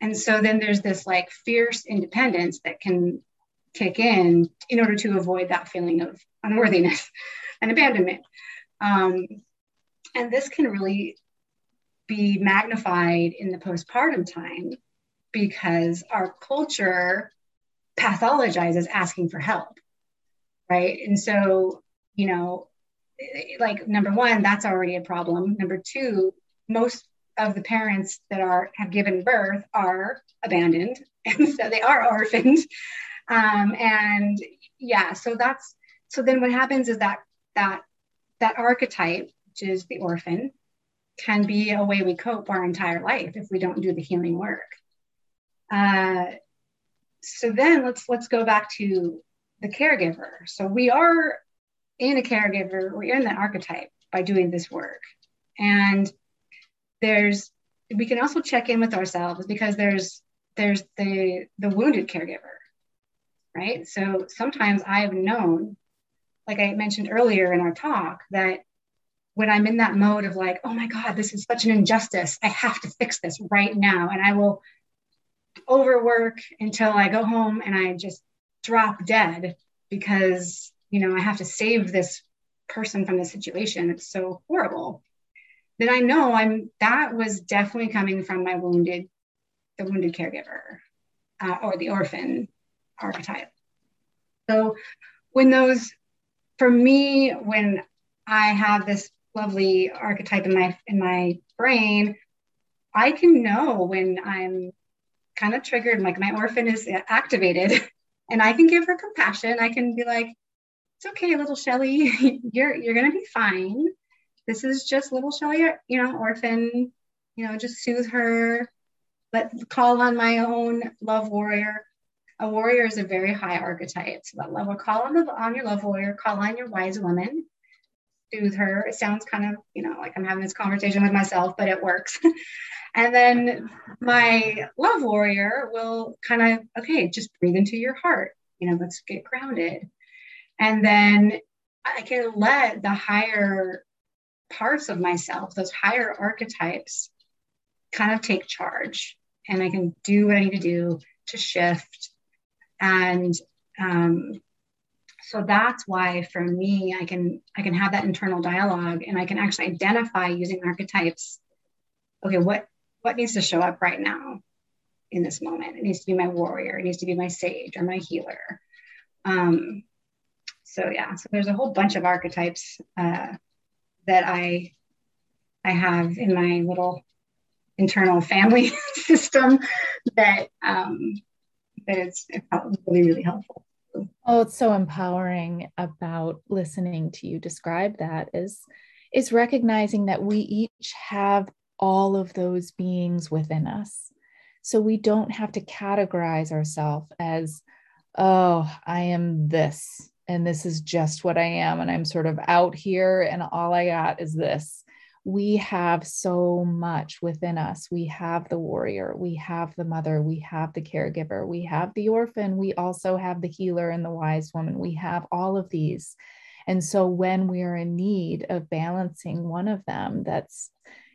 And so then there's this like fierce independence that can kick in in order to avoid that feeling of unworthiness and abandonment. Um, and this can really be magnified in the postpartum time because our culture pathologizes asking for help, right? And so, you know, like number one, that's already a problem. Number two, most of the parents that are have given birth are abandoned, and so they are orphaned. Um, and yeah, so that's so then what happens is that that that archetype, which is the orphan, can be a way we cope our entire life if we don't do the healing work. Uh, so then let's let's go back to the caregiver. So we are in a caregiver, we're in that archetype by doing this work. And there's we can also check in with ourselves because there's there's the the wounded caregiver right? So sometimes I've known, like I mentioned earlier in our talk, that when I'm in that mode of like, oh my God, this is such an injustice, I have to fix this right now. And I will overwork until I go home and I just drop dead because, you know, I have to save this person from the situation. It's so horrible. Then I know I'm that was definitely coming from my wounded, the wounded caregiver uh, or the orphan archetype. So when those, for me, when I have this lovely archetype in my in my brain, I can know when I'm kind of triggered, like my orphan is activated, and I can give her compassion. I can be like, "It's okay, little Shelly. you're you're gonna be fine. This is just little Shelly, you know, orphan. You know, just soothe her. Let call on my own love warrior. A warrior is a very high archetype. So that love will call on the on your love warrior, call on your wise woman, soothe her. It sounds kind of, you know, like I'm having this conversation with myself, but it works. and then my love warrior will kind of, okay, just breathe into your heart. You know, let's get grounded. And then I can let the higher parts of myself, those higher archetypes, kind of take charge. And I can do what I need to do to shift. And um, so that's why for me i can i can have that internal dialogue and i can actually identify using archetypes okay what what needs to show up right now in this moment? It needs to be my warrior. It needs to be my sage or my healer. Um, so yeah so there's a whole bunch of archetypes uh, that i i have in my little internal family system that um, that it's, really really helpful Oh, it's so empowering about listening to you describe that is is recognizing that we each have all of those beings within us. So we don't have to categorize ourselves as, oh, I am this, and this is just what I am, and I'm sort of out here, and all I got is this we have so much within us. We have the warrior, we have the mother, we have the caregiver, we have the orphan, we also have the healer and the wise woman. We have all of these. And so when we are in need of balancing one of them that's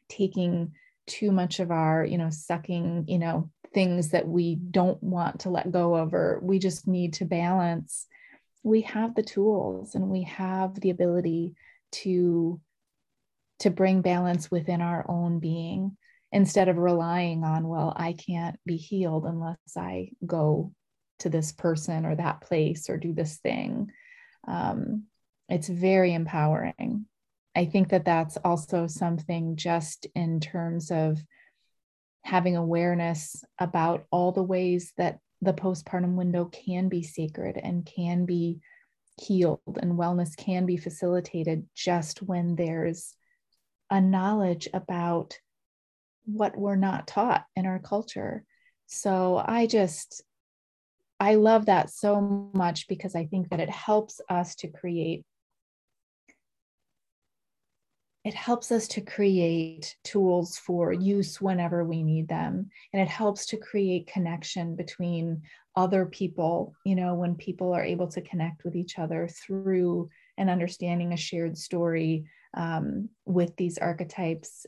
taking too much of our, you know, sucking, you know, things that we don't want to let go of, or we just need to balance, we have the tools and we have the ability to to bring balance within our own being instead of relying on, well, I can't be healed unless I go to this person or that place or do this thing. Um, it's very empowering. I think that that's also something just in terms of having awareness about all the ways that the postpartum window can be sacred and can be healed and wellness can be facilitated just when there's a knowledge about what we're not taught in our culture. So I just, I love that so much because I think that it helps us to create. It helps us to create tools for use whenever we need them. And it helps to create connection between other people, you know, when people are able to connect with each other through and understanding a shared story um, with these archetypes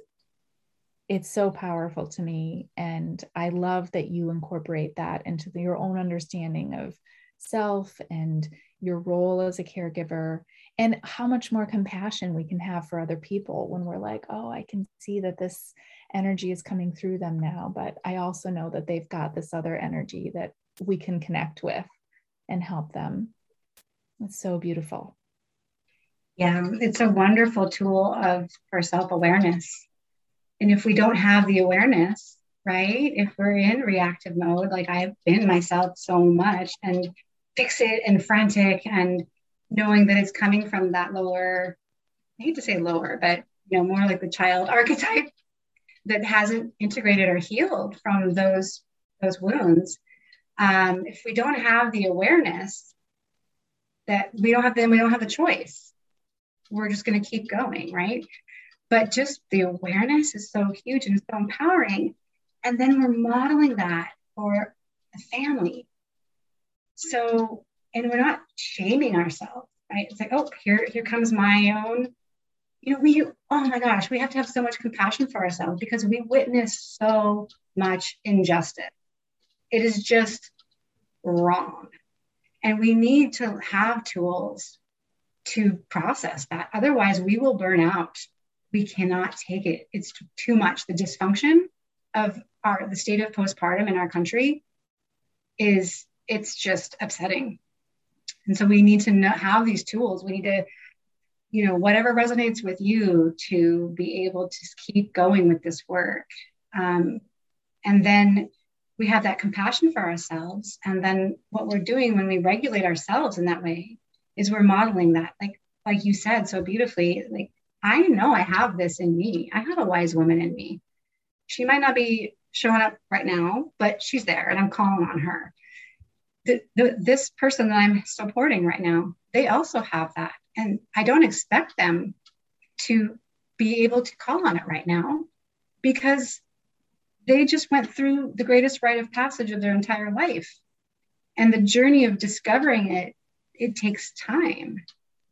it's so powerful to me. And i love that you incorporate that into the, your own understanding of self and your role as a caregiver and how much more compassion we can have for other people when we're like oh i can see that this energy is coming through them now but i also know that they've got this other energy that we can connect with and help them. It's so beautiful yeah, it's a wonderful tool of for self-awareness. And if we don't have the awareness, right? If we're in reactive mode, like I've been myself so much and fix it and frantic and knowing that it's coming from that lower, I hate to say lower, but you know, more like the child archetype that hasn't integrated or healed from those those wounds. Um, if we don't have the awareness that we don't have then we don't have a choice we're just going to keep going, right? But just the awareness is so huge and so empowering. And then we're modeling that for a family. So, and we're not shaming ourselves, right? It's like, oh, here, here comes my own. You know, we, oh my gosh, we have to have so much compassion for ourselves because we witness so much injustice. It is just wrong. And we need to have tools to process that. Otherwise, we will burn out. We cannot take it. It's too much. The dysfunction of our the state of postpartum in our country is it's just upsetting. And so we need to know, have these tools. We need to, you know, whatever resonates with you to be able to keep going with this work Um, and then we have that compassion for ourselves. And then what we're doing when we regulate ourselves in that way is we're modeling that, like like you said so beautifully, like I know I have this in me. I have a wise woman in me. She might not be showing up right now, but she's there and I'm calling on her. The, the, this person that I'm supporting right now, they also have that. And I don't expect them to be able to call on it right now because they just went through the greatest rite of passage of their entire life. And the journey of discovering it, it takes time.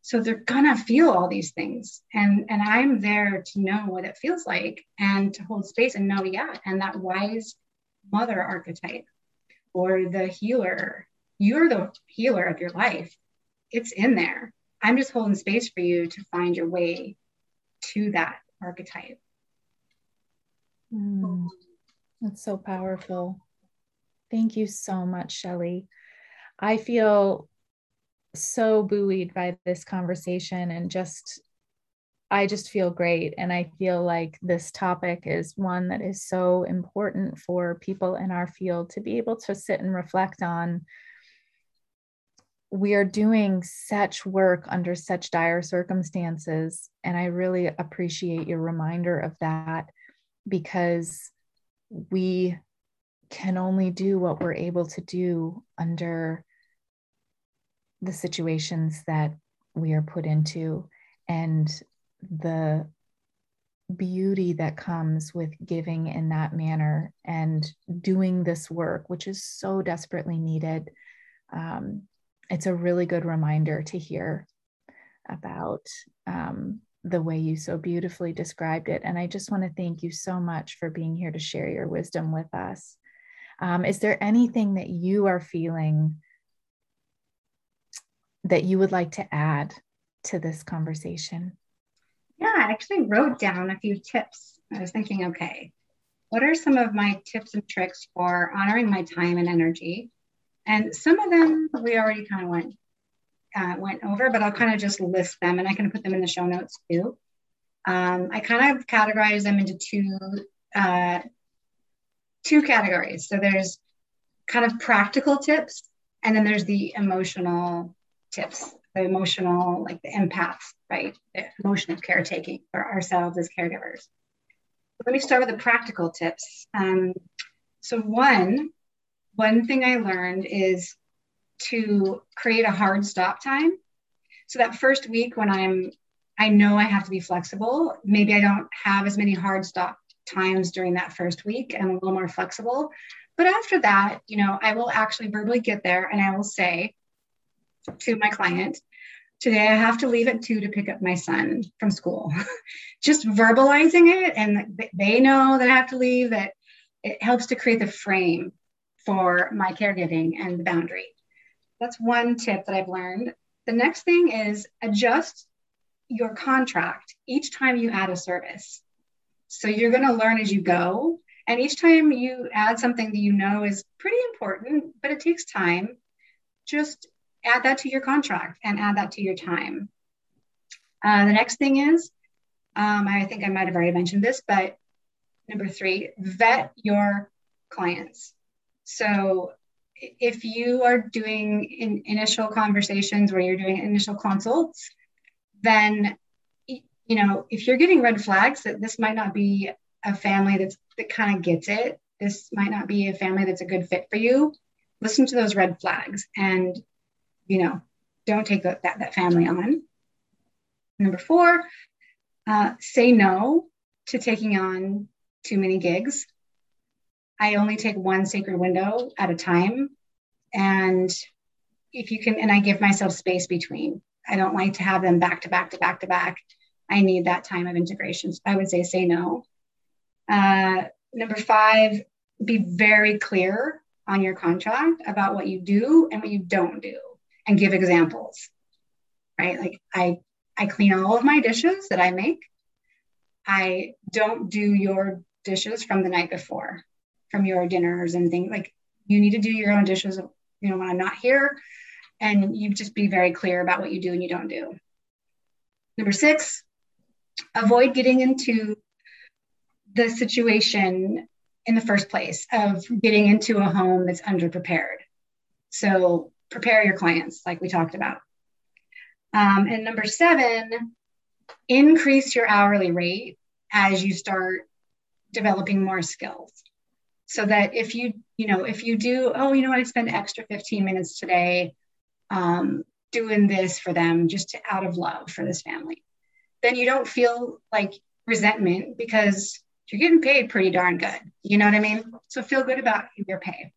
So they're gonna feel all these things. And, and I'm there to know what it feels like and to hold space and know, yeah, and that wise mother archetype or the healer, you're the healer of your life. It's in there. I'm just holding space for you to find your way to that archetype. Mm, that's so powerful. Thank you so much, Shelly. I feel so buoyed by this conversation and just I just feel great. And I feel like this topic is one that is so important for people in our field to be able to sit and reflect on we are doing such work under such dire circumstances. And I really appreciate your reminder of that because we can only do what we're able to do under the situations that we are put into and the beauty that comes with giving in that manner and doing this work, which is so desperately needed. Um, it's a really good reminder to hear about um, the way you so beautifully described it. And I just want to thank you so much for being here to share your wisdom with us. Um, is there anything that you are feeling that you would like to add to this conversation? Yeah, I actually wrote down a few tips. I was thinking, okay, what are some of my tips and tricks for honoring my time and energy and some of them we already kind of went uh, went over, but I'll kind of just list them and I can put them in the show notes too. Um, I kind of categorize them into two uh, two categories. So there's kind of practical tips, and then there's the emotional tips, the emotional, like the empaths, right? The emotional caretaking for ourselves as caregivers. Let me start with the practical tips. Um, so one one thing I learned is to create a hard stop time. So that first week when I'm, I know I have to be flexible. Maybe I don't have as many hard stop times during that first week. I'm a little more flexible. But after that, you know, I will actually verbally get there and I will say to my client, today I have to leave at two to pick up my son from school. Just verbalizing it and they know that I have to leave, that it helps to create the frame for my caregiving and the boundary. That's one tip that I've learned. The next thing is adjust your contract each time you add a service. So you're going to learn as you go. And each time you add something that you know is pretty important, but it takes time, just add that to your contract and add that to your time. Uh, the next thing is, um, I think I might have already mentioned this, but number three, vet your clients. So if you are doing in initial conversations where you're doing initial consults, then you know if you're getting red flags that this might not be a family that's that kind of gets it, this might not be a family that's a good fit for you. Listen to those red flags and you know don't take that that, that family on. Number four, uh, say no to taking on too many gigs I only take one sacred window at a time. And if you can, and I give myself space between. I don't like to have them back to back to back to back. I need that time of integration. So I would say say no. Uh, number five, be very clear on your contract about what you do and what you don't do and give examples. Right? Like I I clean all of my dishes that I make. I don't do your dishes from the night before from your dinners and things like you need to do your own dishes you know when i'm not here and you just be very clear about what you do and you don't do number six avoid getting into the situation in the first place of getting into a home that's underprepared. So prepare your clients, like we talked about. Um, and number seven, increase your hourly rate as you start developing more skills. So that if you, you know, if you do, oh, you know what, I spend extra 15 minutes today um, doing this for them just to, out of love for this family, then you don't feel like resentment because you're getting paid pretty darn good. You know what I mean? So feel good about your pay.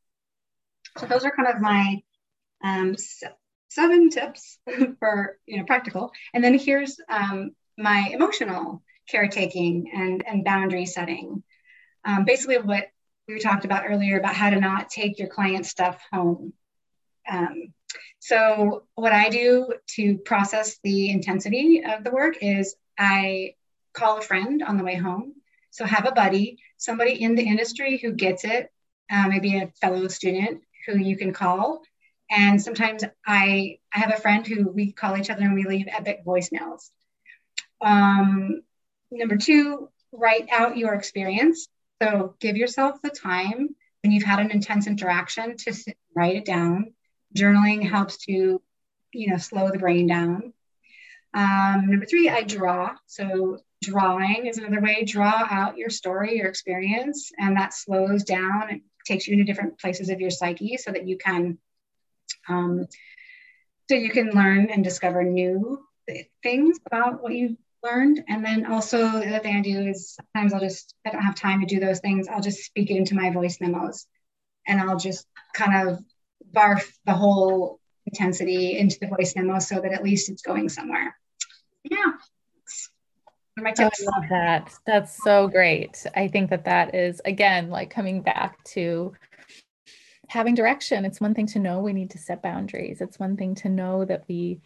So those are kind of my um, seven tips for you know practical. And then here's um, my emotional caretaking and and boundary setting. Um, basically, what we talked about earlier about how to not take your client stuff home. Um, so what I do to process the intensity of the work is I call a friend on the way home so have a buddy, somebody in the industry who gets it, uh, maybe a fellow student who you can call. And sometimes I, I have a friend who we call each other and we leave epic voicemails. Um, number two, write out your experience. So give yourself the time when you've had an intense interaction to sit, write it down. Journaling helps to, you know, slow the brain down. Um, number three, I draw. So drawing is another way. Draw out your story, your experience, and that slows down. It takes you into different places of your psyche so that you can, um, so you can learn and discover new things about what you've learned. And then also the other thing I do is sometimes I'll just I don't have time to do those things. I'll just speak it into my voice memos, and I'll just kind of barf the whole intensity into the voice memo so that at least it's going somewhere. Yeah. I love that. That's so great. I think that that is, again, like coming back to having direction. It's one thing to know we need to set boundaries, it's one thing to know that we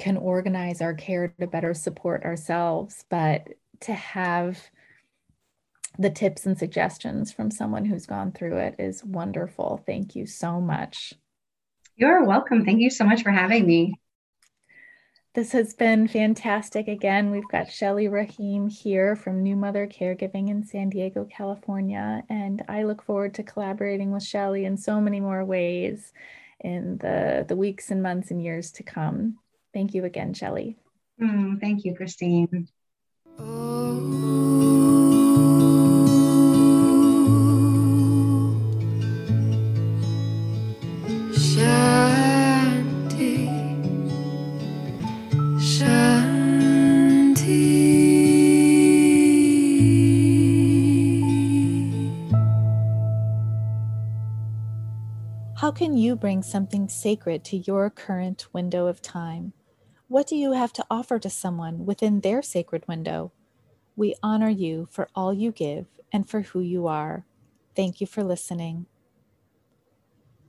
can organize our care to better support ourselves, but to have the tips and suggestions from someone who's gone through it is wonderful. Thank you so much. You're welcome. Thank you so much for having me. This has been fantastic. Again, we've got Shelly Rahim here from New Mother Caregiving in San Diego, California. And I look forward to collaborating with Shelly in so many more ways in the, the weeks and months and years to come. Thank you again, Shelly. Mm, thank you, Christine. Oh. Can you bring something sacred to your current window of time? What do you have to offer to someone within their sacred window? We honor you for all you give and for who you are. Thank you for listening.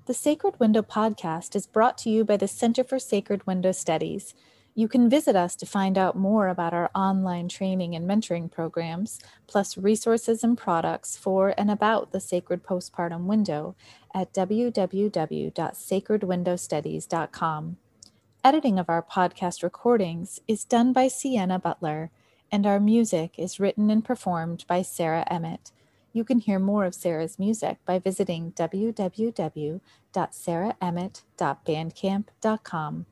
The Sacred Window podcast is brought to you by the Center for Sacred Window Studies you can visit us to find out more about our online training and mentoring programs, plus resources and products for and about the sacred postpartum window at www.sacredwindowstudies.com. Editing of our podcast recordings is done by Sienna Butler, and our music is written and performed by Sarah Emmett. You can hear more of Sarah's music by visiting www.sarahemmett.bandcamp.com.